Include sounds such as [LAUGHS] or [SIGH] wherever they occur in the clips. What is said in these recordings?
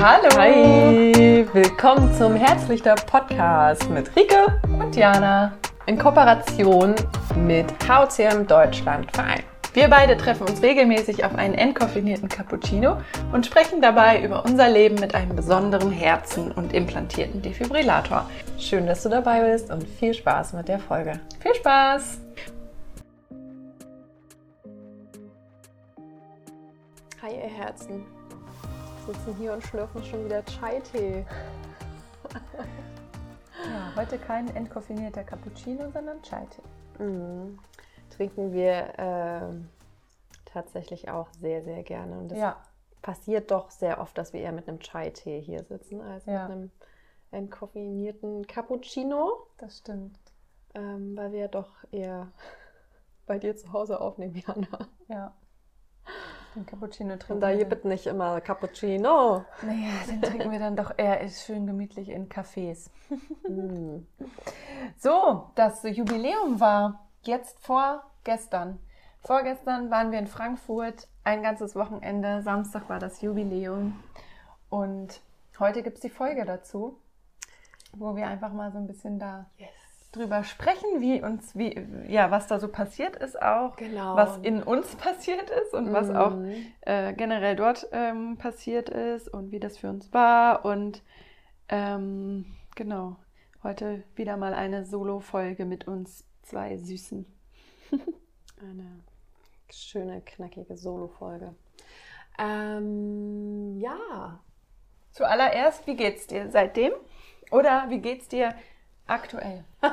Hallo. Hi. Willkommen zum Herzlichter Podcast mit Rike und Jana in Kooperation mit HCM Deutschland Verein. Wir beide treffen uns regelmäßig auf einen entkoffinierten Cappuccino und sprechen dabei über unser Leben mit einem besonderen Herzen und implantierten Defibrillator. Schön, dass du dabei bist und viel Spaß mit der Folge. Viel Spaß! Hi, ihr Herzen. Wir sitzen hier und schlürfen schon wieder Chai-Tee. ja, heute kein entkoffinierter Cappuccino, sondern Chai-Tee. Mhm. Trinken wir äh, tatsächlich auch sehr, sehr gerne. Und das ja. passiert doch sehr oft, dass wir eher mit einem Chai-Tee hier sitzen, als ja. mit einem entkoffinierten Cappuccino. Das stimmt. Ähm, weil wir doch eher bei dir zu Hause aufnehmen, Jana. Ja. Den Cappuccino trinken. Und da gibt nicht immer Cappuccino. Naja, [LAUGHS] den trinken wir dann doch eher ist schön gemütlich in Cafés. Mm. [LAUGHS] So, das Jubiläum war jetzt vor gestern. Vorgestern waren wir in Frankfurt, ein ganzes Wochenende. Samstag war das Jubiläum. Und heute gibt es die Folge dazu, wo wir einfach mal so ein bisschen da yes drüber sprechen, wie uns, wie, ja, was da so passiert ist auch, genau. was in uns passiert ist und mhm. was auch mhm. äh, generell dort ähm, passiert ist und wie das für uns war. Und ähm, genau, heute wieder mal eine Solo-Folge mit uns zwei Süßen. [LAUGHS] eine schöne, knackige Solo-Folge. Ähm, ja. Zuallererst, wie geht's dir seitdem? Oder wie geht's dir Aktuell. [LAUGHS]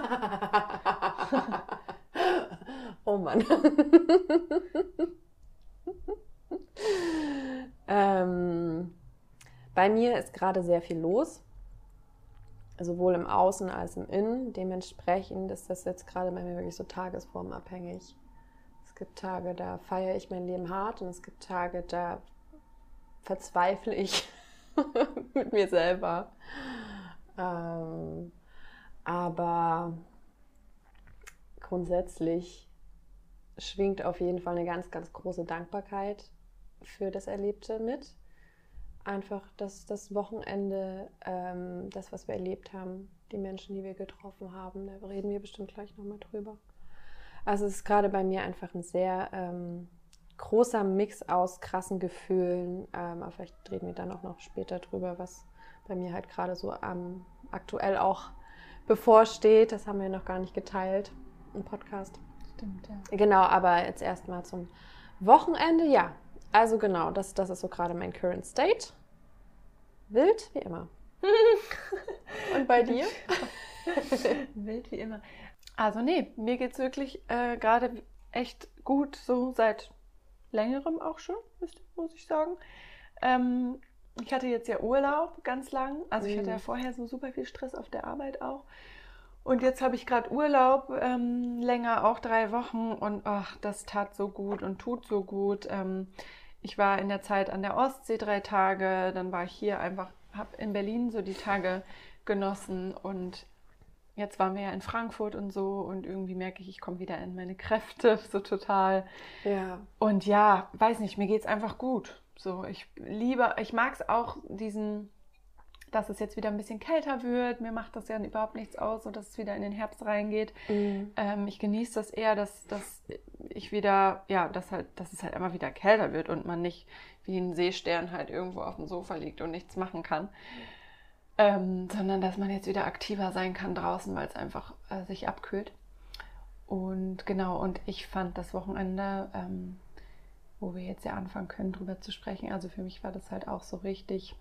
oh Mann. [LAUGHS] ähm, bei mir ist gerade sehr viel los, sowohl im Außen als im Innen. Dementsprechend ist das jetzt gerade bei mir wirklich so tagesformabhängig. Es gibt Tage, da feiere ich mein Leben hart und es gibt Tage, da verzweifle ich [LAUGHS] mit mir selber. Ähm, aber grundsätzlich schwingt auf jeden Fall eine ganz, ganz große Dankbarkeit für das Erlebte mit. Einfach das, das Wochenende, ähm, das, was wir erlebt haben, die Menschen, die wir getroffen haben, da reden wir bestimmt gleich nochmal drüber. Also es ist gerade bei mir einfach ein sehr ähm, großer Mix aus krassen Gefühlen. Ähm, aber vielleicht reden wir dann auch noch später drüber, was bei mir halt gerade so aktuell auch bevorsteht. Das haben wir noch gar nicht geteilt im Podcast. Stimmt, ja. Genau, aber jetzt erstmal zum Wochenende. Ja, also genau, das, das ist so gerade mein Current State. Wild wie immer. [LAUGHS] Und bei dir? [LAUGHS] Wild wie immer. Also nee, mir geht es wirklich äh, gerade echt gut, so seit längerem auch schon, muss ich sagen. Ähm, ich hatte jetzt ja Urlaub ganz lang. Also ich hatte ja mhm. vorher so super viel Stress auf der Arbeit auch. Und jetzt habe ich gerade Urlaub, ähm, länger auch drei Wochen und ach, das tat so gut und tut so gut. Ähm, ich war in der Zeit an der Ostsee drei Tage, dann war ich hier einfach, habe in Berlin so die Tage genossen und jetzt waren wir ja in Frankfurt und so und irgendwie merke ich, ich komme wieder in meine Kräfte [LAUGHS] so total. Ja. Und ja, weiß nicht, mir geht es einfach gut. So, ich liebe, ich mag es auch, diesen, dass es jetzt wieder ein bisschen kälter wird. Mir macht das ja überhaupt nichts aus, so dass es wieder in den Herbst reingeht. Mhm. Ähm, ich genieße das eher, dass, dass ich wieder, ja, dass halt, dass es halt immer wieder kälter wird und man nicht wie ein Seestern halt irgendwo auf dem Sofa liegt und nichts machen kann. Ähm, sondern dass man jetzt wieder aktiver sein kann draußen, weil es einfach äh, sich abkühlt. Und genau, und ich fand das Wochenende ähm, wo wir jetzt ja anfangen können, drüber zu sprechen. Also für mich war das halt auch so richtig.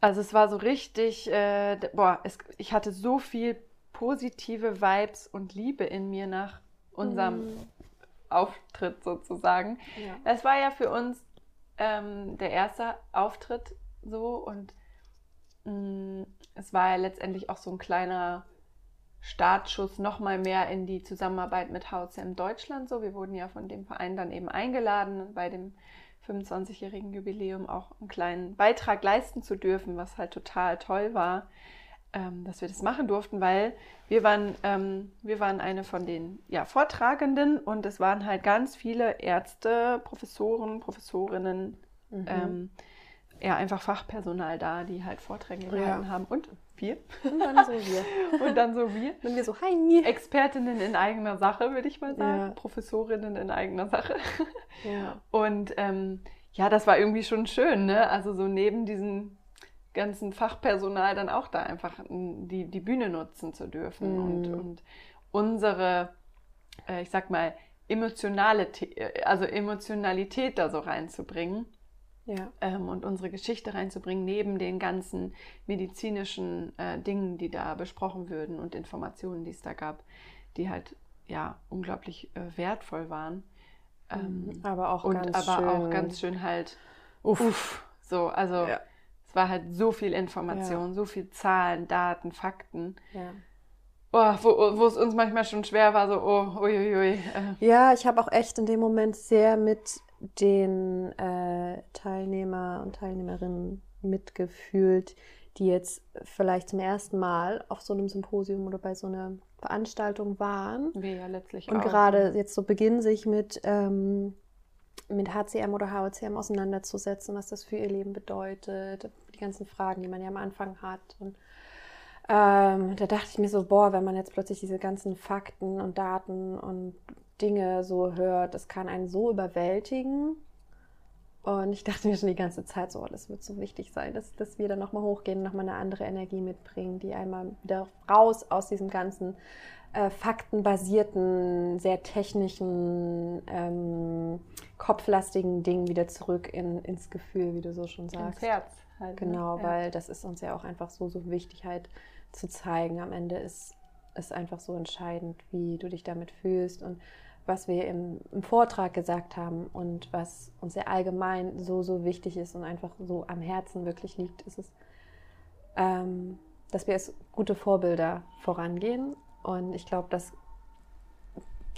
Also es war so richtig, äh, boah, es, ich hatte so viel positive Vibes und Liebe in mir nach unserem mhm. Auftritt sozusagen. Ja. Es war ja für uns ähm, der erste Auftritt so und mh, mm, es war ja letztendlich auch so ein kleiner Startschuss noch mal mehr in die Zusammenarbeit mit HCM Deutschland. So, wir wurden ja von dem Verein dann eben eingeladen, bei dem 25-jährigen Jubiläum auch einen kleinen Beitrag leisten zu dürfen, was halt total toll war, ähm, dass wir das machen durften, weil wir waren, ähm, wir waren eine von den ja, Vortragenden und es waren halt ganz viele Ärzte, Professoren, Professorinnen, mhm. ähm, ja, einfach Fachpersonal da, die halt Vorträge gehalten Ja. haben. Und wir. Und dann so wir. [LAUGHS] Und dann so wir. Wenn wir so, hi. Expertinnen in eigener Sache, würde ich mal sagen. Ja. Professorinnen in eigener Sache. [LAUGHS] Ja. Und ähm, ja, das war irgendwie schon schön, ne? Also so neben diesem ganzen Fachpersonal dann auch da einfach die, die Bühne nutzen zu dürfen Mhm. und, und unsere, äh, ich sag mal, emotionale, äh, also Emotionalität da so reinzubringen Ja. ähm, und unsere Geschichte reinzubringen, neben den ganzen medizinischen äh, Dingen, die da besprochen würden und Informationen, die es da gab, die halt ja unglaublich äh, wertvoll waren. Ähm, Aber auch und ganz aber schön. auch ganz schön halt uff, so, also Ja. es war halt so viel Information, so viel Zahlen, Daten, Fakten. Ja. Oh, wo, wo es uns manchmal schon schwer war, so, oh, uiuiui. Äh, Ja, ich habe auch echt in dem Moment sehr mit den äh, Teilnehmer und Teilnehmerinnen mitgefühlt, die jetzt vielleicht zum ersten Mal auf so einem Symposium oder bei so einer Veranstaltung waren wir ja letztlich und auch. gerade jetzt so beginnen, sich mit, ähm, mit HCM oder HOCM auseinanderzusetzen, was das für ihr Leben bedeutet, die ganzen Fragen, die man ja am Anfang hat. Und ähm, da dachte ich mir so, boah, wenn man jetzt plötzlich diese ganzen Fakten und Daten und Dinge so hört, das kann einen so überwältigen. Und ich dachte mir schon die ganze Zeit so, oh, das wird so wichtig sein, dass, dass wir da nochmal hochgehen, nochmal eine andere Energie mitbringen, die einmal wieder raus aus diesem ganzen äh, faktenbasierten, sehr technischen, ähm, kopflastigen Ding wieder zurück in, ins Gefühl, wie du so schon ins sagst. Herz halt. ne? Genau, ja. weil das ist uns ja auch einfach so, so wichtig halt zu zeigen. Am Ende ist es einfach so entscheidend, wie du dich damit fühlst und was wir im, im Vortrag gesagt haben und was uns ja allgemein so, so wichtig ist und einfach so am Herzen wirklich liegt, ist es, ähm, dass wir als gute Vorbilder vorangehen. Und ich glaube, das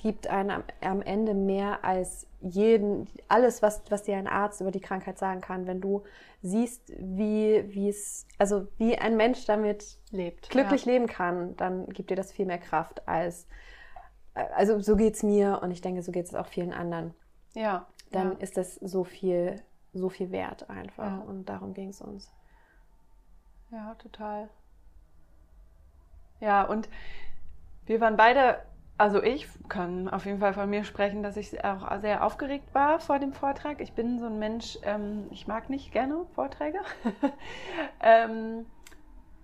gibt einem am, Ende mehr als jeden, alles, was, was dir ein Arzt über die Krankheit sagen kann, wenn du siehst, wie, wie es, also wie ein Mensch damit lebt. glücklich leben kann, dann gibt dir das viel mehr Kraft als, äh, also so geht es mir und ich denke, so geht es auch vielen anderen. Ja. ja. Dann ja. ist das so viel, so viel wert einfach Ja. und darum ging es uns. Ja, total. Ja, und wir waren beide, also ich kann auf jeden Fall von mir sprechen, dass ich auch sehr aufgeregt war vor dem Vortrag. Ich bin so ein Mensch, ähm, ich mag nicht gerne Vorträge. [LAUGHS] ähm,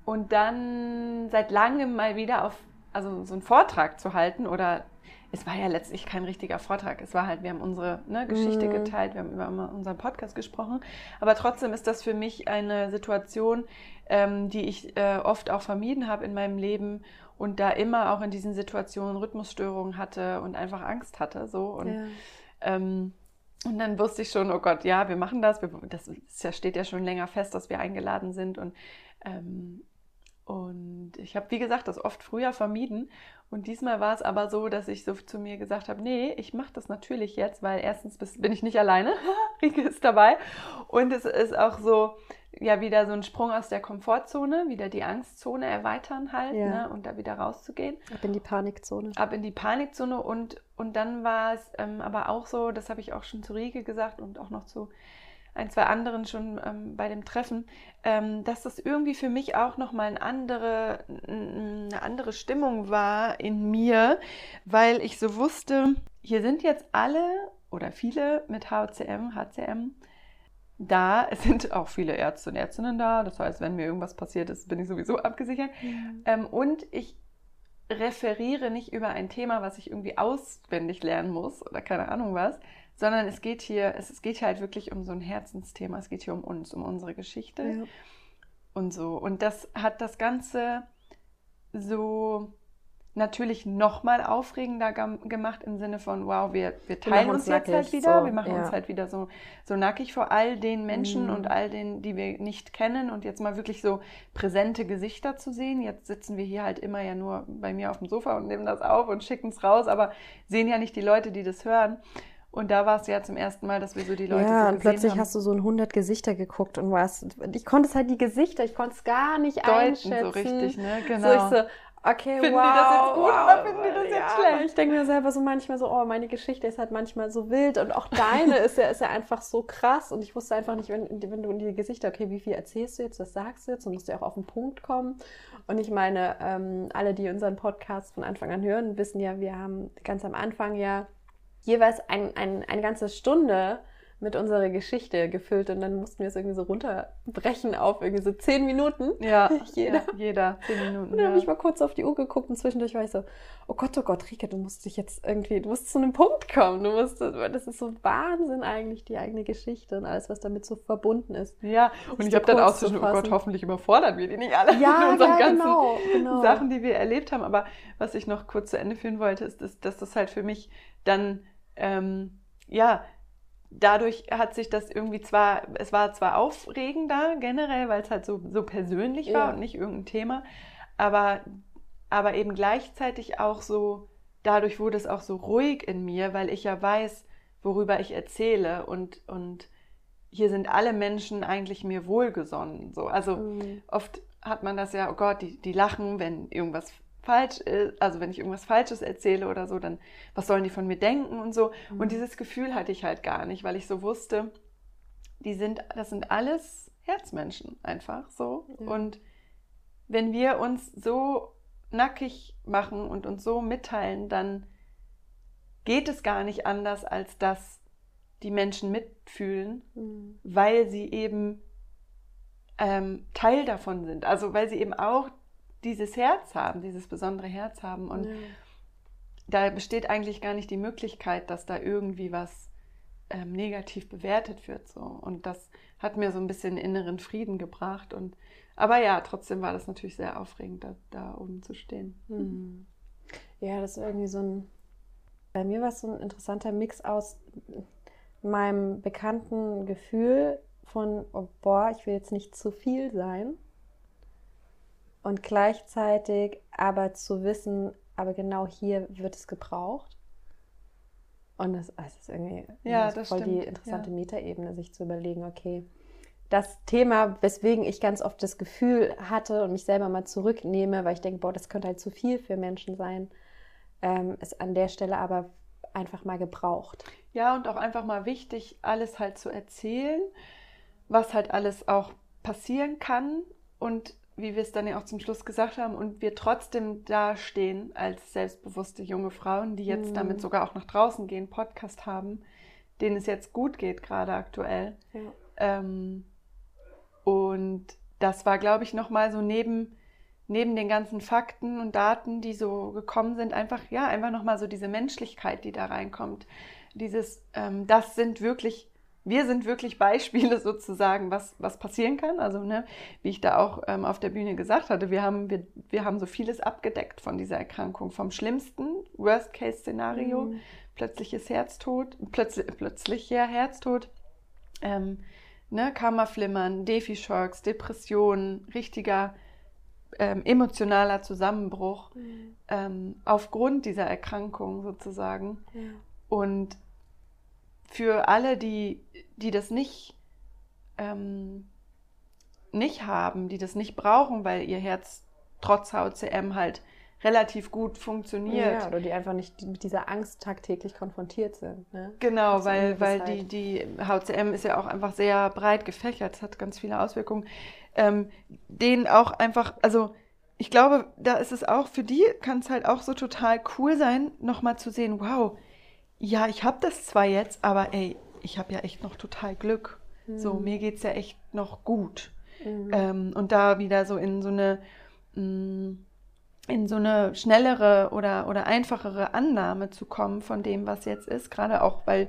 und dann seit langem mal wieder auf, also so einen Vortrag zu halten oder es war ja letztlich kein richtiger Vortrag. Es war halt, wir haben unsere ne, Geschichte Mhm. geteilt, wir haben über unseren Podcast gesprochen. Aber trotzdem ist das für mich eine Situation, ähm, die ich äh, oft auch vermieden habe in meinem Leben und da immer auch in diesen Situationen Rhythmusstörungen hatte und einfach Angst hatte. So. Und, Ja. ähm, und dann wusste ich schon, oh Gott, ja, wir machen das. Wir, das ist ja, steht ja schon länger fest, dass wir eingeladen sind. Und, ähm, und ich habe, wie gesagt, das oft früher vermieden. Und diesmal war es aber so, dass ich so zu mir gesagt habe, nee, ich mache das natürlich jetzt, weil erstens bin ich nicht alleine, [LAUGHS] Rike ist dabei. Und es ist auch so, ja, wieder so ein Sprung aus der Komfortzone, wieder die Angstzone erweitern halt Ja. ne, und da wieder rauszugehen Ab in die Panikzone. ab in die Panikzone und, und dann war es ähm, aber auch so, das habe ich auch schon zu Rieke gesagt und auch noch zu ein, zwei anderen schon ähm, bei dem Treffen, ähm, dass das irgendwie für mich auch nochmal eine andere, eine andere Stimmung war in mir, weil ich so wusste, hier sind jetzt alle oder viele mit HCM, HCM da. Es sind auch viele Ärzte und Ärztinnen da. Das heißt, wenn mir irgendwas passiert ist, bin ich sowieso abgesichert. Ähm, und ich referiere nicht über ein Thema, was ich irgendwie auswendig lernen muss oder keine Ahnung was, sondern es geht hier, es, es geht hier halt wirklich um so ein Herzensthema. Es geht hier um uns, um unsere Geschichte Ja. und so. Und das hat das Ganze so natürlich nochmal aufregender gemacht im Sinne von, wow, wir, wir teilen machen uns uns jetzt halt nackig, wieder, so, wir machen uns ja. halt wieder so, so nackig vor all den Menschen Mhm. und all den, die wir nicht kennen und jetzt mal wirklich so präsente Gesichter zu sehen. Jetzt sitzen wir hier halt immer ja nur bei mir auf dem Sofa und nehmen das auf und schicken es raus, aber sehen ja nicht die Leute, die das hören. Und da war es ja zum ersten Mal, dass wir so die Leute ja, so und plötzlich haben. hast du so ein 100 Gesichter geguckt und warst, ich konnte es halt die Gesichter, ich konnte es gar nicht deuten einschätzen. so richtig, ne? So Genau. ich so, Okay, finden wow, die das jetzt gut wow, oder finden die das jetzt ja, schlecht? Ich denke mir selber so manchmal so, oh, meine Geschichte ist halt manchmal so wild und auch deine ist ja, ist ja einfach so krass und ich wusste einfach nicht, wenn, wenn du in die Gesichter, okay, wie viel erzählst du jetzt, was sagst du jetzt, du musst ja auch auf den Punkt kommen. Und ich meine, ähm, alle, die unseren Podcast von Anfang an hören, wissen ja, wir haben ganz am Anfang ja jeweils ein, ein, eine ganze Stunde mit unserer Geschichte gefüllt und dann mussten wir es irgendwie so runterbrechen auf irgendwie so zehn Minuten. Ja, [LAUGHS] Jeder. Ja, jeder. Zehn Minuten. Und dann ja. habe ich mal kurz auf die Uhr geguckt und zwischendurch war ich so, oh Gott, oh Gott, Rike, du musst dich jetzt irgendwie, du musst zu einem Punkt kommen. Du musst, das ist so Wahnsinn eigentlich, die eigene Geschichte und alles, was damit so verbunden ist. Ja, und ich habe dann auch zwischen, oh Gott, hoffentlich überfordern wir die nicht alle Ja, [LAUGHS] mit unseren ja, ganzen genau, genau. Sachen, die wir erlebt haben. Aber was ich noch kurz zu Ende führen wollte, ist, dass, dass das halt für mich dann, ähm, ja, dadurch hat sich das irgendwie zwar, es war zwar aufregender generell, weil es halt so, so persönlich war Ja. und nicht irgendein Thema, aber, aber eben gleichzeitig auch so, dadurch wurde es auch so ruhig in mir, weil ich ja weiß, worüber ich erzähle und, und hier sind alle Menschen eigentlich mir wohlgesonnen. So. Also Mhm. oft hat man das ja, oh Gott, die, die lachen, wenn irgendwas falsch ist, also wenn ich irgendwas Falsches erzähle oder so, dann was sollen die von mir denken und so. Mhm. Und dieses Gefühl hatte ich halt gar nicht, weil ich so wusste, die sind, das sind alles Herzmenschen einfach so. Ja. Und wenn wir uns so nackig machen und uns so mitteilen, dann geht es gar nicht anders, als dass die Menschen mitfühlen Mhm. weil sie eben ähm, Teil davon sind. Also weil sie eben auch dieses Herz haben, dieses besondere Herz haben. Und Ja. da besteht eigentlich gar nicht die Möglichkeit, dass da irgendwie was ähm, negativ bewertet wird. So. Und das hat mir so ein bisschen inneren Frieden gebracht. Und aber ja, trotzdem war das natürlich sehr aufregend, da, da oben zu stehen. Mhm. Ja, das ist irgendwie so ein. Bei mir war es so ein interessanter Mix aus meinem bekannten Gefühl von, oh, boah, ich will jetzt nicht zu viel sein. Und gleichzeitig aber zu wissen, aber genau hier wird es gebraucht. Und das, das ist irgendwie Ja, das das voll die stimmt, interessante ja. Metaebene, sich zu überlegen, okay, das Thema, weswegen ich ganz oft das Gefühl hatte und mich selber mal zurücknehme, weil ich denke, boah, das könnte halt zu viel für Menschen sein, ähm, ist an der Stelle aber einfach mal gebraucht. Ja, und auch einfach mal wichtig, alles halt zu erzählen, was halt alles auch passieren kann und wie wir es dann ja auch zum Schluss gesagt haben und wir trotzdem dastehen als selbstbewusste junge Frauen, die jetzt Mhm. damit sogar auch nach draußen gehen, Podcast haben, denen es jetzt gut geht, gerade aktuell. Ja. Ähm, und das war, glaube ich, nochmal so neben, neben den ganzen Fakten und Daten, die so gekommen sind, einfach, ja, einfach nochmal so diese Menschlichkeit, die da reinkommt. Dieses, ähm, das sind wirklich, wir sind wirklich Beispiele [LAUGHS] sozusagen, was, was passieren kann. Also, ne, wie ich da auch ähm, auf der Bühne gesagt hatte, wir haben, wir, wir haben so vieles abgedeckt von dieser Erkrankung. Vom schlimmsten Worst-Case-Szenario, Mhm. plötzliches Herztod, plötzlich, plötzlich ja, Herztod, ähm, ne, Kammerflimmern, Defi-Shocks, Depressionen, richtiger ähm, emotionaler Zusammenbruch Mhm. ähm, aufgrund dieser Erkrankung sozusagen. Ja. Und für alle, die, die das nicht, ähm, nicht haben, die das nicht brauchen, weil ihr Herz trotz HCM halt relativ gut funktioniert. Ja, oder die einfach nicht mit dieser Angst tagtäglich konfrontiert sind. Ne? Genau, ist weil, weil die, die HCM ist ja auch einfach sehr breit gefächert, es hat ganz viele Auswirkungen. Ähm, denen auch einfach, also ich glaube, da ist es auch, für die kann es halt auch so total cool sein, nochmal zu sehen, wow, ja, ich habe das zwar jetzt, aber ey, ich habe ja echt noch total Glück. So, Mhm. mir geht es ja echt noch gut. Mhm. Ähm, und da wieder so in so eine, mh, in so eine schnellere oder, oder einfachere Annahme zu kommen von dem, was jetzt ist. Gerade auch, weil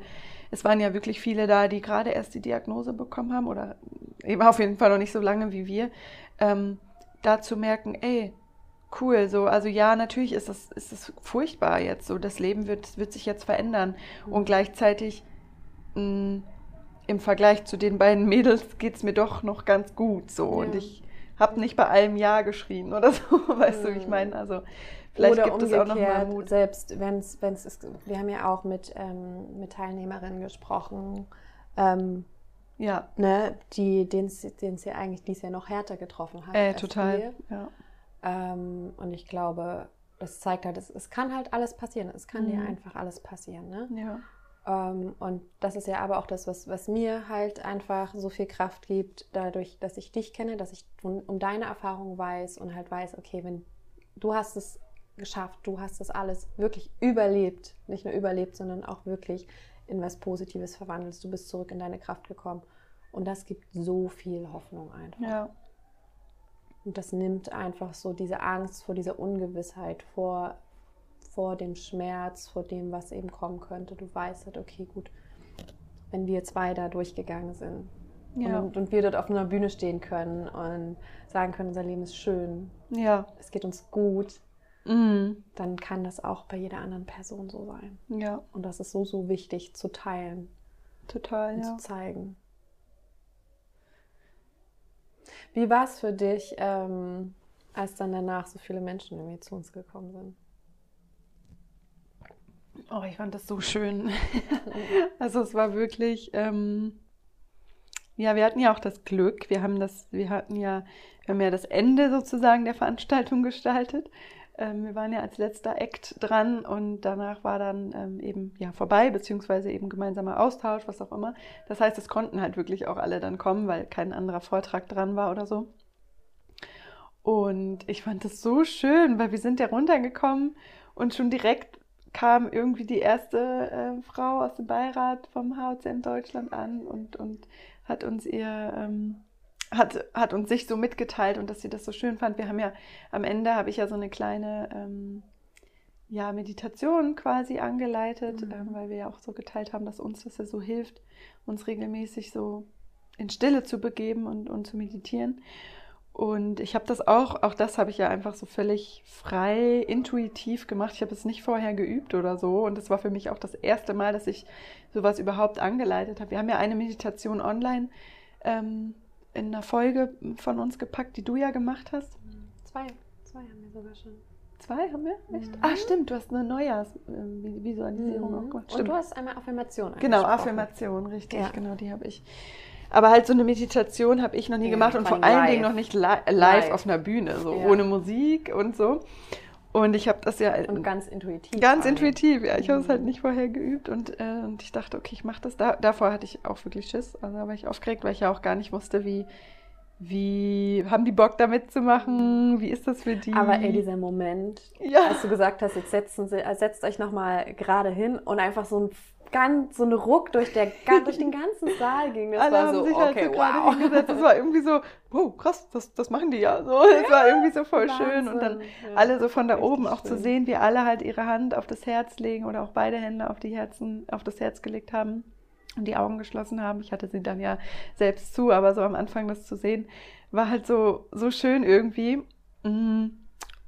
es waren ja wirklich viele da, die gerade erst die Diagnose bekommen haben oder eben auf jeden Fall noch nicht so lange wie wir. Ähm, da zu merken, ey, cool, so, also ja, natürlich ist das, ist das furchtbar jetzt so, das Leben wird, wird sich jetzt verändern und gleichzeitig mh, im Vergleich zu den beiden Mädels geht es mir doch noch ganz gut so und Ja. ich habe nicht bei allem Ja geschrien oder [LAUGHS] so, weißt du, wie ich Mhm. meine, also vielleicht Oder gibt es auch noch mal Mut. selbst wenn es, wenn es ist, wir haben ja auch mit, ähm, mit Teilnehmerinnen gesprochen, ähm, Ja, ne, die, denen es ja eigentlich dies Jahr noch härter getroffen hat. äh, total, ja. Ähm, und ich glaube, das zeigt halt, es, es, kann halt alles passieren. Es kann mhm. dir einfach alles passieren. Ne? Ja. Ähm, und das ist ja aber auch das, was, was mir halt einfach so viel Kraft gibt, dadurch, dass ich dich kenne, dass ich um, um deine Erfahrung weiß und halt weiß, okay, wenn du hast es geschafft, du hast das alles wirklich überlebt, nicht nur überlebt, sondern auch wirklich in was Positives verwandelt. Du bist zurück in deine Kraft gekommen. Und das gibt so viel Hoffnung einfach. Ja. Und das nimmt einfach so diese Angst vor dieser Ungewissheit, vor vor dem Schmerz, vor dem, was eben kommen könnte. Du weißt halt, okay, gut, wenn wir zwei da durchgegangen sind ja. und, und, wir dort auf einer Bühne stehen können und sagen können, unser Leben ist schön, ja. es geht uns gut, mhm. dann kann das auch bei jeder anderen Person so sein. Ja. Und das ist so, so wichtig zu teilen. Total, und ja. zu zeigen. Wie war es für dich, ähm, als dann danach so viele Menschen irgendwie zu uns gekommen sind? Oh, ich fand das so schön. [LAUGHS] also es war wirklich, ähm, ja, wir hatten ja auch das Glück. Wir haben das, wir hatten ja, wir haben ja das Ende sozusagen der Veranstaltung gestaltet. Ähm, wir waren ja als letzter Act dran und danach war dann ähm, eben ja vorbei, beziehungsweise eben gemeinsamer Austausch, was auch immer. Das heißt, es konnten halt wirklich auch alle dann kommen, weil kein anderer Vortrag dran war oder so. Und ich fand das so schön, weil wir sind ja runtergekommen und schon direkt kam irgendwie die erste äh, Frau aus dem Beirat vom HCM Deutschland an und, und hat uns ihr ähm, hat, hat uns sich so mitgeteilt und dass sie das so schön fand. Wir haben ja am Ende habe ich ja so eine kleine ähm, ja, Meditation quasi angeleitet, mhm. ähm, weil wir ja auch so geteilt haben, dass uns das ja so hilft, uns regelmäßig so in Stille zu begeben und, und zu meditieren. Und ich habe das auch, auch das habe ich ja einfach so völlig frei, intuitiv gemacht. Ich habe es nicht vorher geübt oder so. Und das war für mich auch das erste Mal, dass ich sowas überhaupt angeleitet habe. Wir haben ja eine Meditation online ähm, in einer Folge von uns gepackt, die du ja gemacht hast. Zwei, zwei haben wir sogar schon. Zwei haben wir? Echt? Mhm. Ah, stimmt, du hast eine Neujahrsvisualisierung mhm. auch gemacht. Stimmt. Und du hast einmal Affirmation Genau, Affirmation, richtig, ja. genau, die habe ich. Aber halt so eine Meditation habe ich noch nie ja, gemacht und vor allen Dingen noch nicht li live, live, auf einer Bühne, so ja. ohne Musik und so. Und ich habe das ja. Und ganz intuitiv. Ganz intuitiv, ja. Ich mhm. habe es halt nicht vorher geübt und, äh, und ich dachte, okay, ich mache das. Da, davor hatte ich auch wirklich Schiss. Also da war ich aufgeregt, weil ich ja auch gar nicht wusste, wie, wie haben die Bock da mitzumachen? Wie ist das für die? Aber ey, dieser Moment, ja. als du gesagt hast, jetzt setzen Sie, äh, setzt euch nochmal gerade hin und einfach so ein ganz so ein Ruck durch, der, durch den ganzen [LAUGHS] Saal ging. Das Alle war haben so, sich okay, halt so wow. hingesetzt. Das war irgendwie so, wow, krass, das, das machen die ja. So, das war irgendwie so voll Wahnsinn. schön. Und dann Ja, alle so von da oben auch schön. zu sehen, wie alle halt ihre Hand auf das Herz legen oder auch beide Hände auf die Herzen, auf das Herz gelegt haben und die Augen geschlossen haben. Ich hatte sie dann ja selbst zu, aber so am Anfang das zu sehen, war halt so, so schön irgendwie. Mhm.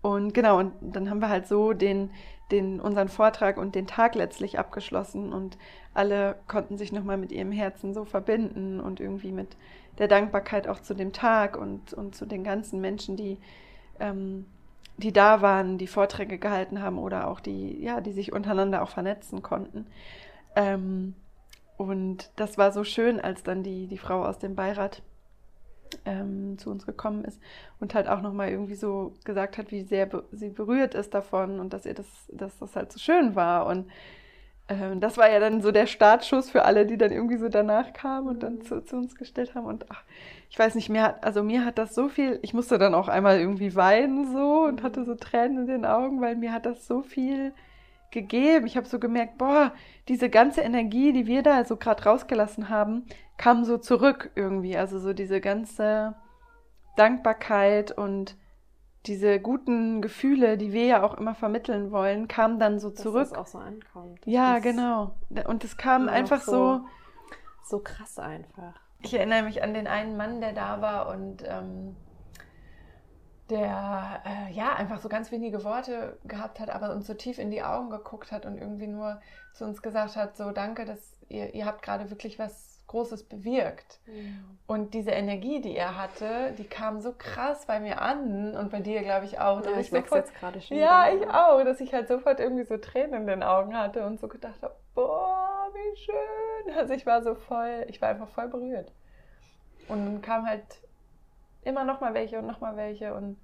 Und genau, und dann haben wir halt so den, den, unseren Vortrag und den Tag letztlich abgeschlossen und alle konnten sich nochmal mit ihrem Herzen so verbinden und irgendwie mit der Dankbarkeit auch zu dem Tag und, und zu den ganzen Menschen, die, ähm, die da waren, die Vorträge gehalten haben oder auch die, ja, die sich untereinander auch vernetzen konnten. Ähm, und das war so schön, als dann die, die Frau aus dem Beirat ähm, zu uns gekommen ist und halt auch nochmal irgendwie so gesagt hat, wie sehr be sie berührt ist davon und dass ihr das, dass das halt so schön war. Und ähm, das war ja dann so der Startschuss für alle, die dann irgendwie so danach kamen und dann zu, zu uns gestellt haben. Und ach, ich weiß nicht, mir hat, also mir hat das so viel, ich musste dann auch einmal irgendwie weinen so und hatte so Tränen in den Augen, weil mir hat das so viel gegeben. Ich habe so gemerkt, boah, diese ganze Energie, die wir da so gerade rausgelassen haben, kam so zurück irgendwie. Also so diese ganze Dankbarkeit und diese guten Gefühle, die wir ja auch immer vermitteln wollen, kamen dann so Dass zurück. das auch so ankommt. Ja, genau. Und es kam einfach so, So krass einfach. Ich erinnere mich an den einen Mann, der da war und ähm, der äh, ja einfach so ganz wenige Worte gehabt hat, aber uns so tief in die Augen geguckt hat und irgendwie nur zu uns gesagt hat, so danke, dass ihr, ihr habt gerade wirklich was Großes bewirkt. Und diese Energie, die er hatte, die kam so krass bei mir an und bei dir, glaube ich, auch. Ja, ich merke sofort- jetzt gerade schon. ja, wieder. ich auch, dass ich halt sofort irgendwie so Tränen in den Augen hatte und so gedacht habe, boah, wie schön. Also ich war so voll, ich war einfach voll berührt. Und dann kam halt immer noch mal welche und noch mal welche und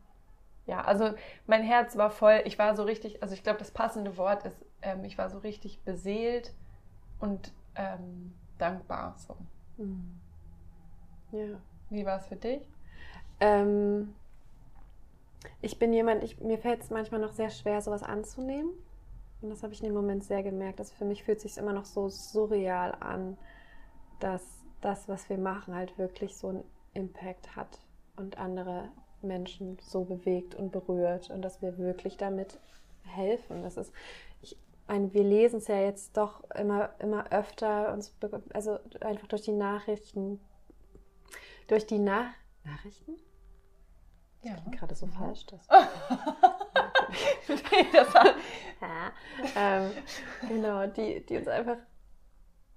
ja, also mein Herz war voll. Ich war so richtig, also ich glaube, das passende Wort ist, ähm, ich war so richtig beseelt und ähm, dankbar. So. Mhm. Ja. Wie war es für dich? Ähm, ich bin jemand, ich, mir fällt es manchmal noch sehr schwer, sowas anzunehmen. Und das habe ich in dem Moment sehr gemerkt. Dass für mich fühlt es sich immer noch so surreal an, dass das, was wir machen, halt wirklich so einen Impact hat und andere Menschen so bewegt und berührt und dass wir wirklich damit helfen. Das ist, ich meine, wir lesen es ja jetzt doch immer, immer öfter, uns, also einfach durch die Nachrichten, durch die Nach Nachrichten? Ja. Das gerade so mhm. falsch. Das. [LAUGHS] das [LAUGHS] ja. ähm, genau, die, die uns einfach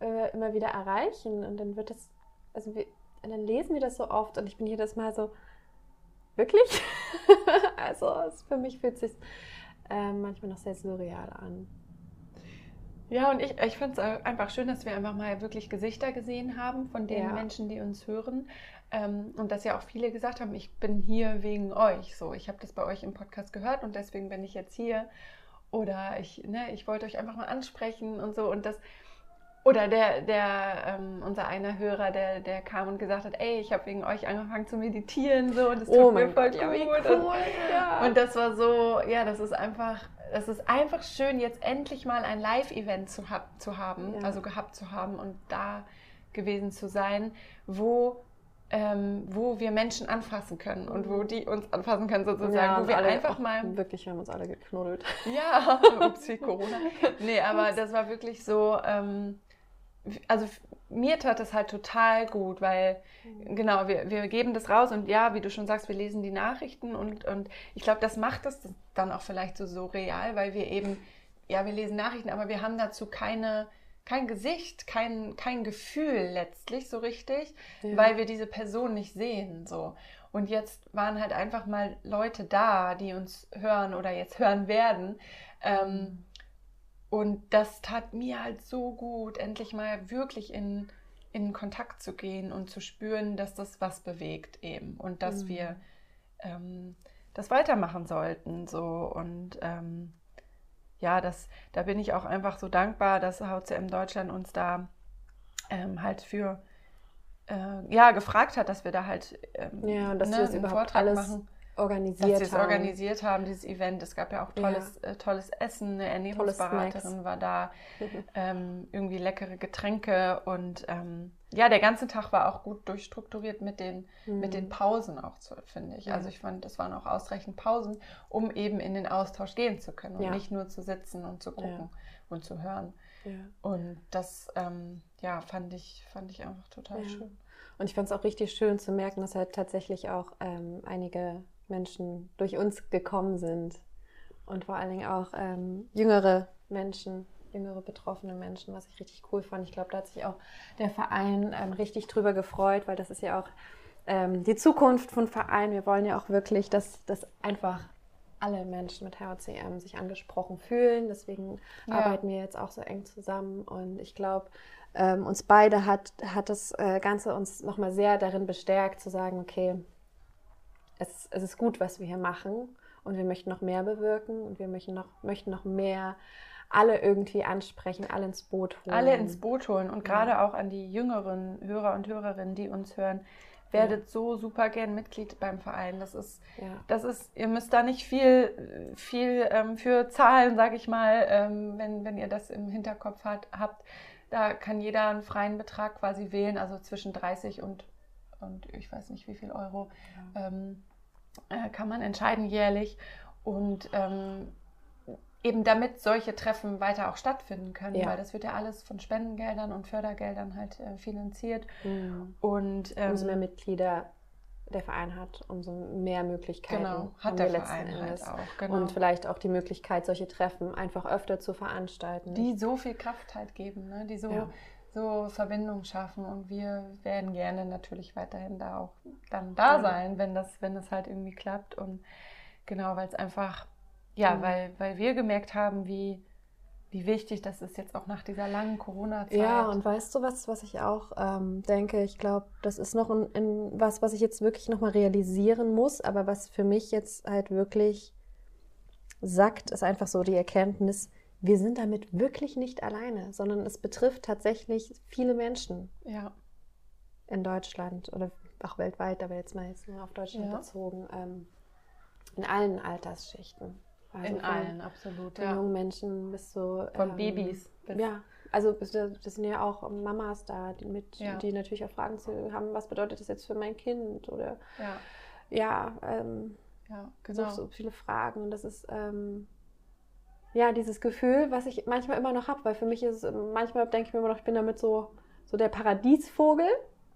äh, immer wieder erreichen und dann wird das, also wir, dann lesen wir das so oft und ich bin jedes Mal so, wirklich? [LAUGHS] also es, für mich fühlt es sich äh, manchmal noch sehr surreal an. Ja, und ich, ich finde es einfach schön, dass wir einfach mal wirklich Gesichter gesehen haben von den ja. Menschen, die uns hören. Ähm, und dass ja auch viele gesagt haben, ich bin hier wegen euch. So, ich habe das bei euch im Podcast gehört und deswegen bin ich jetzt hier. Oder ich, ne, ich wollte euch einfach mal ansprechen und so. Und das, oder der, der, ähm, unser einer Hörer, der, der kam und gesagt hat, ey, ich habe wegen euch angefangen zu meditieren so und das tut oh mir voll Gott, gut. Cool, und, ja. und das war so, ja, das ist einfach, das ist einfach schön, jetzt endlich mal ein Live-Event zu, hab, zu haben, ja. also gehabt zu haben und da gewesen zu sein, wo ähm, wo wir Menschen anfassen können und wo die uns anfassen können sozusagen, ja, wo wir einfach mal wirklich wir haben uns alle geknuddelt. Ja, [LAUGHS] upsie Corona. Nee, aber das war wirklich so ähm, also mir tat das halt total gut, weil mhm. genau, wir, wir geben das raus und ja, wie du schon sagst, wir lesen die Nachrichten und, und ich glaube, das macht es dann auch vielleicht so, so real, weil wir eben, ja, wir lesen Nachrichten, aber wir haben dazu keine, kein Gesicht, kein, kein Gefühl letztlich so richtig, ja. weil wir diese Person nicht sehen. So. Und jetzt waren halt einfach mal Leute da, die uns hören oder jetzt hören werden. Ähm, mhm und das tat mir halt so gut, endlich mal wirklich in, in Kontakt zu gehen und zu spüren, dass das was bewegt eben und dass mhm. wir ähm, das weitermachen sollten. So und ähm, ja, das, da bin ich auch einfach so dankbar, dass HCM Deutschland uns da ähm, halt für äh, ja gefragt hat, dass wir da halt ähm, ja, dass ne, wir das überhaupt Vortrag alles machen organisiert dass sie es organisiert haben, dieses Event. Es gab ja auch tolles, ja. äh, tolles Essen, eine Ernährungsberaterin war da, [LAUGHS] ähm, irgendwie leckere Getränke und ähm, ja, der ganze Tag war auch gut durchstrukturiert mit den, mhm. mit den Pausen auch, finde ich. Ja. Also ich fand, es waren auch ausreichend Pausen, um eben in den Austausch gehen zu können und ja. nicht nur zu sitzen und zu gucken und zu hören. Und das, ähm, ja, fand ich, fand ich einfach total schön. Und ich fand es auch richtig schön zu merken, dass halt tatsächlich auch ähm, einige Menschen durch uns gekommen sind. Und vor allen Dingen auch ähm, jüngere Menschen, jüngere betroffene Menschen, was ich richtig cool fand. Ich glaube, da hat sich auch der Verein ähm, richtig drüber gefreut, weil das ist ja auch ähm, die Zukunft von Verein. Wir wollen ja auch wirklich, dass, dass einfach alle Menschen mit HCM sich angesprochen fühlen. Deswegen ja. arbeiten wir jetzt auch so eng zusammen. Und ich glaube, ähm, uns beide hat, hat das äh, Ganze uns nochmal sehr darin bestärkt, zu sagen, okay, es, es ist gut, was wir hier machen und wir möchten noch mehr bewirken und wir möchten noch, möchten noch mehr alle irgendwie ansprechen, alle ins Boot holen. Alle ins Boot holen und ja. gerade auch an die jüngeren Hörer und Hörerinnen, die uns hören, werdet ja. so super gern Mitglied beim Verein. Das ist, ja. das ist, ihr müsst da nicht viel, viel ähm, für zahlen, sag ich mal, ähm, wenn, wenn ihr das im Hinterkopf hat, habt. Da kann jeder einen freien Betrag quasi wählen, also zwischen 30 und, und ich weiß nicht wie viel Euro. Ähm, äh, kann man entscheiden jährlich. Und ähm, eben damit solche Treffen weiter auch stattfinden können, ja. weil das wird ja alles von Spendengeldern und Fördergeldern halt äh, finanziert. Mhm. Und ähm, umso mehr Mitglieder der Verein hat, umso mehr Möglichkeiten genau, hat der Verein halt auch. Genau. Und vielleicht auch die Möglichkeit, solche Treffen einfach öfter zu veranstalten. Die so viel Kraft halt geben, ne? die so ja so Verbindungen schaffen und wir werden gerne natürlich weiterhin da auch dann da sein, wenn das, wenn das halt irgendwie klappt und genau, weil es einfach, ja, mhm. weil, weil wir gemerkt haben, wie, wie wichtig das ist jetzt auch nach dieser langen Corona-Zeit. Ja, und weißt du was, was ich auch ähm, denke? Ich glaube, das ist noch ein, ein, was, was ich jetzt wirklich nochmal realisieren muss, aber was für mich jetzt halt wirklich sagt, ist einfach so die Erkenntnis, wir sind damit wirklich nicht alleine, sondern es betrifft tatsächlich viele Menschen. Ja. In Deutschland oder auch weltweit, aber jetzt mal jetzt nur auf Deutschland ja. bezogen, ähm, in allen Altersschichten. Also in allen, absolut. Von ja. jungen Menschen bis so. Von ähm, Babys. ja, also das sind ja auch Mamas da, die, mit, ja. die natürlich auch Fragen zu haben, was bedeutet das jetzt für mein Kind? Oder ja, ja, ähm, ja genau. so, so, viele Fragen. Und das ist ähm, ja dieses Gefühl, was ich manchmal immer noch habe, weil für mich ist es, manchmal denke ich mir immer noch, ich bin damit so, so der Paradiesvogel.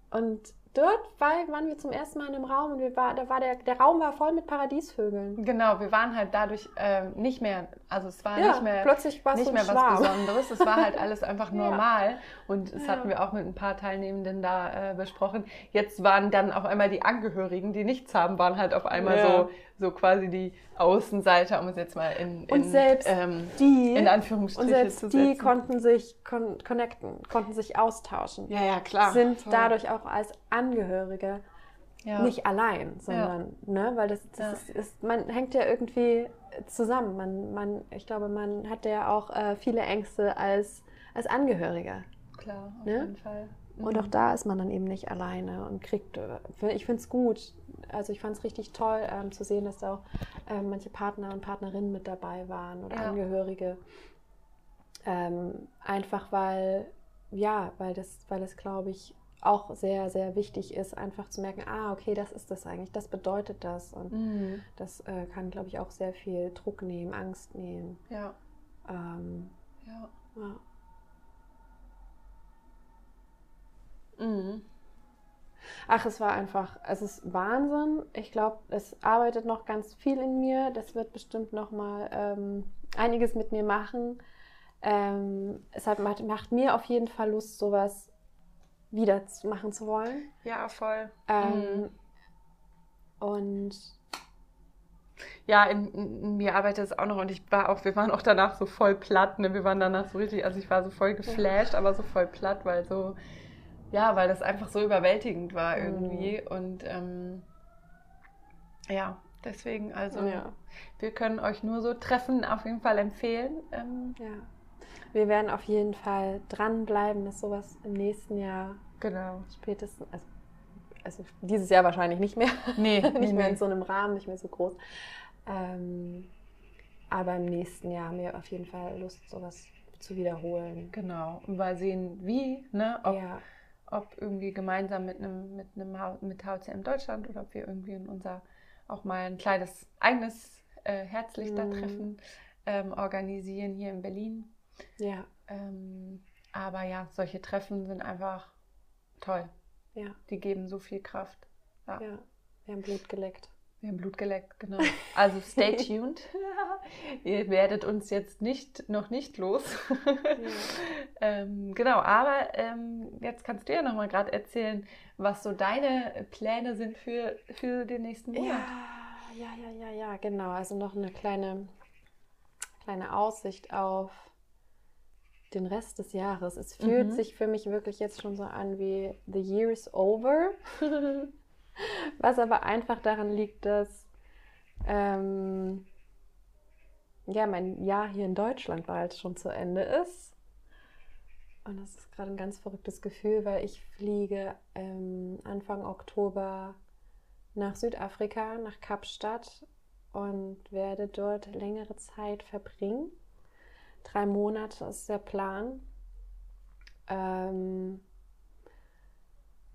Und dort war, waren wir zum ersten Mal in einem Raum und wir war, da war der, der Raum war voll mit Paradiesvögeln. Genau, wir waren halt dadurch äh, nicht mehr, also es war ja, nicht mehr, plötzlich nicht so mehr Schwarm. was Besonderes. Es war halt alles einfach [LAUGHS] normal ja. und das ja. hatten wir auch mit ein paar Teilnehmenden da äh, besprochen. Jetzt waren dann auf einmal die Angehörigen, die nichts haben, waren halt auf einmal so, so quasi die Außenseiter, um es jetzt mal in, in, und selbst ähm, die, in Anführungsstrichen und selbst zu die setzen. konnten sich con connecten, konnten sich austauschen. Ja, ja, klar. Sind Voll. dadurch auch als Angehörige ja. nicht allein, sondern, ne, weil das, das Ja. ist, ist, man hängt ja irgendwie zusammen. Man, man, ich glaube, man hat ja auch äh, viele Ängste als, als Angehöriger. Klar, auf Ne? jeden Fall. Und Mhm. auch da ist man dann eben nicht alleine und kriegt, äh, ich finde es gut. Also ich fand es richtig toll ähm, zu sehen, dass da auch ähm, manche Partner und Partnerinnen mit dabei waren oder Ja. Angehörige. Ähm, einfach weil, ja, weil das, weil es, glaube ich, auch sehr, sehr wichtig ist, einfach zu merken, ah, okay, das ist das eigentlich, das bedeutet das. Und Mhm. das äh, kann, glaube ich, auch sehr viel Druck nehmen, Angst nehmen. Ja, Ähm, ja. ja. Mhm. Ach, es war einfach, es ist Wahnsinn. Ich glaube, es arbeitet noch ganz viel in mir. Das wird bestimmt noch mal ähm, einiges mit mir machen. Ähm, es hat, macht, macht mir auf jeden Fall Lust, sowas wieder machen zu wollen. Ja, voll. Ähm, Mhm. Und Ja, in, in, mir arbeitet es auch noch und ich war auch, wir waren auch danach so voll platt, ne? Wir waren danach so richtig, also ich war so voll geflasht, aber so voll platt, weil so, ja, weil das einfach so überwältigend war Mhm. irgendwie. Und ähm, ja, deswegen, also ja, wir können euch nur so Treffen auf jeden Fall empfehlen. Ähm, ja. Wir werden auf jeden Fall dranbleiben, dass sowas im nächsten Jahr genau. spätestens, also, also dieses Jahr wahrscheinlich nicht mehr. Nee, [LAUGHS] nicht nee, mehr nee. in so einem Rahmen, nicht mehr so groß. Ähm, aber im nächsten Jahr haben wir auf jeden Fall Lust, sowas zu wiederholen. Genau. Und mal sehen, wie, ne? Ob, ja, ob irgendwie gemeinsam mit einem mit einem mit HCM Deutschland oder ob wir irgendwie in unser auch mal ein kleines eigenes äh, Herzlichter-Treffen ähm, organisieren hier in Berlin. Ja, Ähm, aber ja, solche Treffen sind einfach toll. ja, Die geben so viel Kraft. Ja. ja. Wir haben Blut geleckt. Wir haben Blut geleckt, genau. Also stay [LAUGHS] tuned. [LAUGHS] Ihr werdet uns jetzt nicht noch nicht los. [LAUGHS] ähm, genau, aber ähm, jetzt kannst du ja noch mal gerade erzählen, was so deine Pläne sind für, für den nächsten Monat. Ja, ja, ja, ja, ja, genau. Also noch eine kleine, kleine Aussicht auf den Rest des Jahres. Es fühlt Mhm. sich für mich wirklich jetzt schon so an wie The Year is over. [LAUGHS] Was aber einfach daran liegt, dass ähm, ja, mein Jahr hier in Deutschland bald schon zu Ende ist. Und das ist gerade ein ganz verrücktes Gefühl, weil ich fliege ähm, Anfang Oktober nach Südafrika, nach Kapstadt und werde dort längere Zeit verbringen. Drei Monate ist der Plan. Ähm,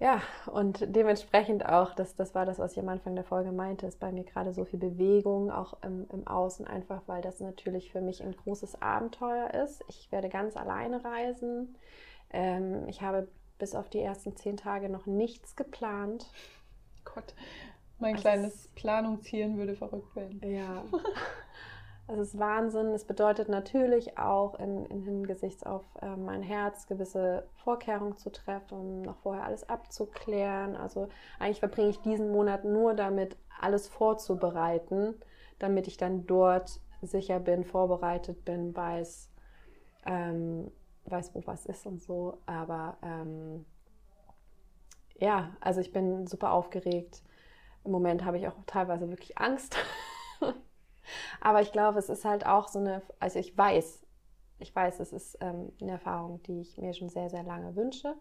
ja, und dementsprechend auch, das, das war das, was ich am Anfang der Folge meinte, ist bei mir gerade so viel Bewegung, auch im, im Außen, einfach weil das natürlich für mich ein großes Abenteuer ist. Ich werde ganz alleine reisen. Ähm, ich habe bis auf die ersten zehn Tage noch nichts geplant. Gott, mein Es kleines Planungshirn würde verrückt werden. Ja. [LAUGHS] Es ist Wahnsinn. Es bedeutet natürlich auch in, in Hingesichts auf äh, mein Herz gewisse Vorkehrungen zu treffen, noch vorher alles abzuklären. Also eigentlich verbringe ich diesen Monat nur damit, alles vorzubereiten, damit ich dann dort sicher bin, vorbereitet bin, weiß, ähm, weiß, wo was ist und so. Aber ähm, ja, also ich bin super aufgeregt. Im Moment habe ich auch teilweise wirklich Angst. [LAUGHS] Aber ich glaube, es ist halt auch so eine, also ich weiß, ich weiß, es ist ähm, eine Erfahrung, die ich mir schon sehr, sehr lange wünsche.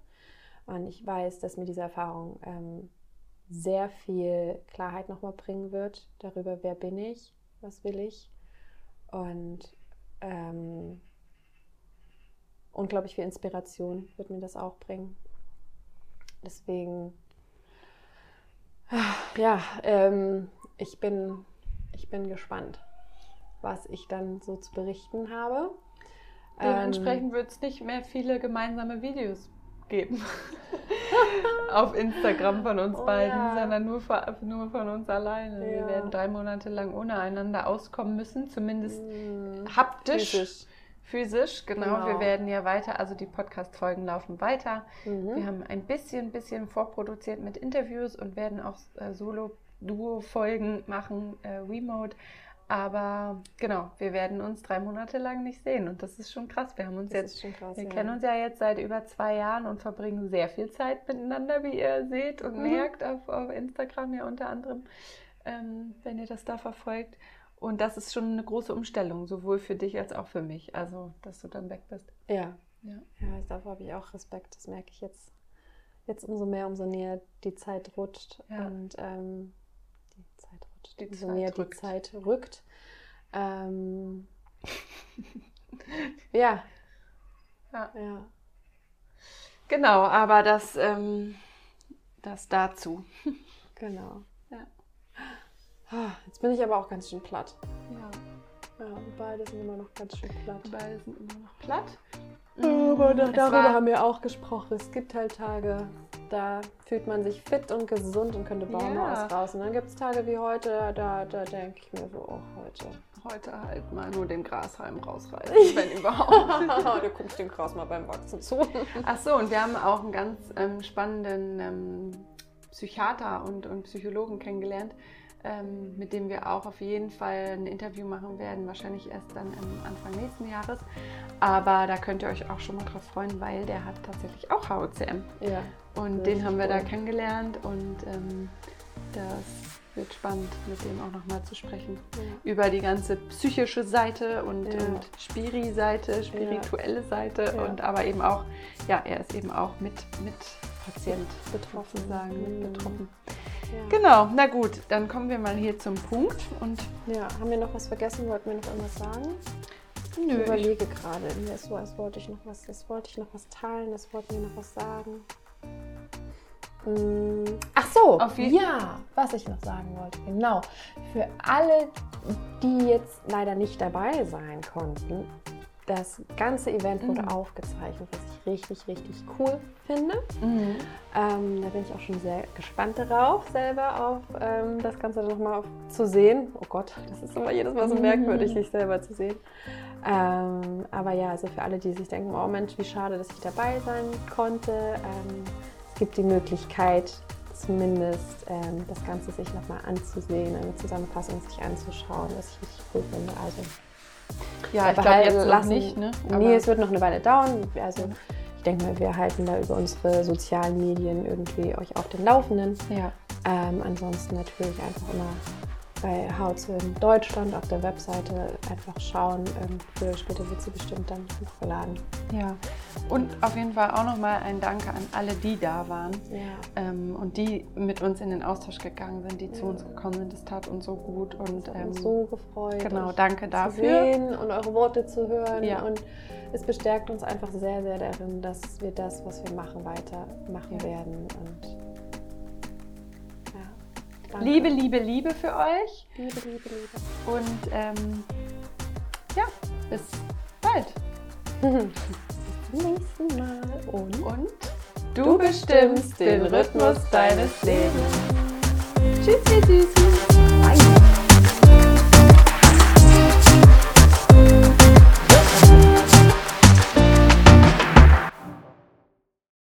Und ich weiß, dass mir diese Erfahrung ähm, sehr viel Klarheit nochmal bringen wird darüber, wer bin ich, was will ich. Und ähm, unglaublich viel Inspiration wird mir das auch bringen. Deswegen, ja, ähm, ich, bin, ich bin gespannt, was ich dann so zu berichten habe. Dementsprechend ähm, wird es nicht mehr viele gemeinsame Videos geben [LAUGHS] auf Instagram von uns oh, beiden, ja. sondern nur, von, nur von uns alleine. Ja. Wir werden drei Monate lang ohne einander auskommen müssen, zumindest mhm. haptisch. Physisch. Physisch, genau. genau. Wir werden ja weiter, also die Podcast-Folgen laufen weiter. Mhm. Wir haben ein bisschen, bisschen vorproduziert mit Interviews und werden auch äh, Solo-Duo-Folgen machen, äh, Remote. Aber genau, wir werden uns drei Monate lang nicht sehen und das ist schon krass. Wir haben uns das jetzt, krass, wir ja. kennen uns ja jetzt seit über zwei Jahren und verbringen sehr viel Zeit miteinander, wie ihr seht und mhm. merkt auf, auf, Instagram ja unter anderem, ähm, wenn ihr das da verfolgt. Und das ist schon eine große Umstellung, sowohl für dich als auch für mich. Also, dass du dann weg bist. Ja. Ja, ja davor habe ich auch Respekt. Das merke ich jetzt, jetzt umso mehr, umso näher die Zeit rutscht. Ja. Und ähm, die umso Zeit näher rückt. die Zeit rückt. Ähm, [LAUGHS] ja. ja. Ja. Genau, aber das, ähm, das dazu. Genau. Ja. Ah, jetzt bin ich aber auch ganz schön platt. Ja. Ja, beide sind immer noch ganz schön platt. Beide sind immer noch platt. Aber da, darüber haben wir auch gesprochen. Es gibt halt Tage, da fühlt man sich fit und gesund und könnte Baum ja. raus. Und dann gibt es Tage wie heute, da, da denke ich mir so, oh, heute. Heute halt mal nur den Grashalm rausreißen, [LAUGHS] wenn überhaupt. du guckst dem Gras mal beim Wachsen zu. Ach so, und wir haben auch einen ganz ähm, spannenden ähm, Psychiater und, und Psychologen kennengelernt, ähm, mit dem wir auch auf jeden Fall ein Interview machen werden, wahrscheinlich erst dann im Anfang nächsten Jahres. Aber da könnt ihr euch auch schon mal drauf freuen, weil der hat tatsächlich auch HOCM. Ja. Und den haben wir cool. da kennengelernt und ähm, das wird spannend, mit dem auch nochmal zu sprechen. Ja. Über die ganze psychische Seite und, ja. und Spiri-Seite, spirituelle ja. Seite und aber eben auch, ja, er ist eben auch mit, mit Patient betroffen, sagen, mhm. mit betroffen. Genau, na gut, dann kommen wir mal hier zum Punkt. Und ja, haben wir noch was vergessen? Wollten wir noch irgendwas sagen? Nö. Ich überlege gerade, mir ist so, als wollte ich noch was, das wollte ich noch was teilen, das wollten wir noch was sagen. Hm. Ach so, ja, was ich noch sagen wollte, genau. Für alle, die jetzt leider nicht dabei sein konnten, das ganze Event wurde mhm. aufgezeichnet, was ich richtig, richtig cool finde. Mhm. Ähm, da bin ich auch schon sehr gespannt darauf, selber auf ähm, das Ganze nochmal zu sehen. Oh Gott, das ist immer jedes Mal so merkwürdig, sich selber zu sehen. Ähm, aber ja, also für alle, die sich denken, oh Mensch, wie schade, dass ich dabei sein konnte. Ähm, es gibt die Möglichkeit, zumindest ähm, das Ganze sich nochmal anzusehen, eine Zusammenfassung sich anzuschauen, was ich richtig cool finde. Also ja, ich glaube jetzt lassen, nicht. Ne? nee, es wird noch eine Weile dauern. Also ich denke mal, wir halten da über unsere sozialen Medien irgendwie euch auf den Laufenden. Ja. Ähm, ansonsten natürlich einfach immer bei Hautz in Deutschland auf der Webseite einfach schauen. Ähm, früher oder später wird sie bestimmt dann hochgeladen. Ja, und auf jeden Fall auch nochmal ein Danke an alle, die da waren ja. ähm, und die mit uns in den Austausch gegangen sind, die ja. zu uns gekommen sind. Das tat uns so gut und ähm, so gefreut. Genau, danke dafür. Zu sehen und eure Worte zu hören. Ja. Und es bestärkt uns einfach sehr, sehr darin, dass wir das, was wir machen, weitermachen ja. werden. Und Danke. Liebe, Liebe, Liebe für euch. Liebe, Liebe, Liebe. Und ähm, ja, bis bald. [LAUGHS] bis zum nächsten Mal. Und, Und du, du bestimmst den Rhythmus deines Lebens. Tschüssi, Süßi.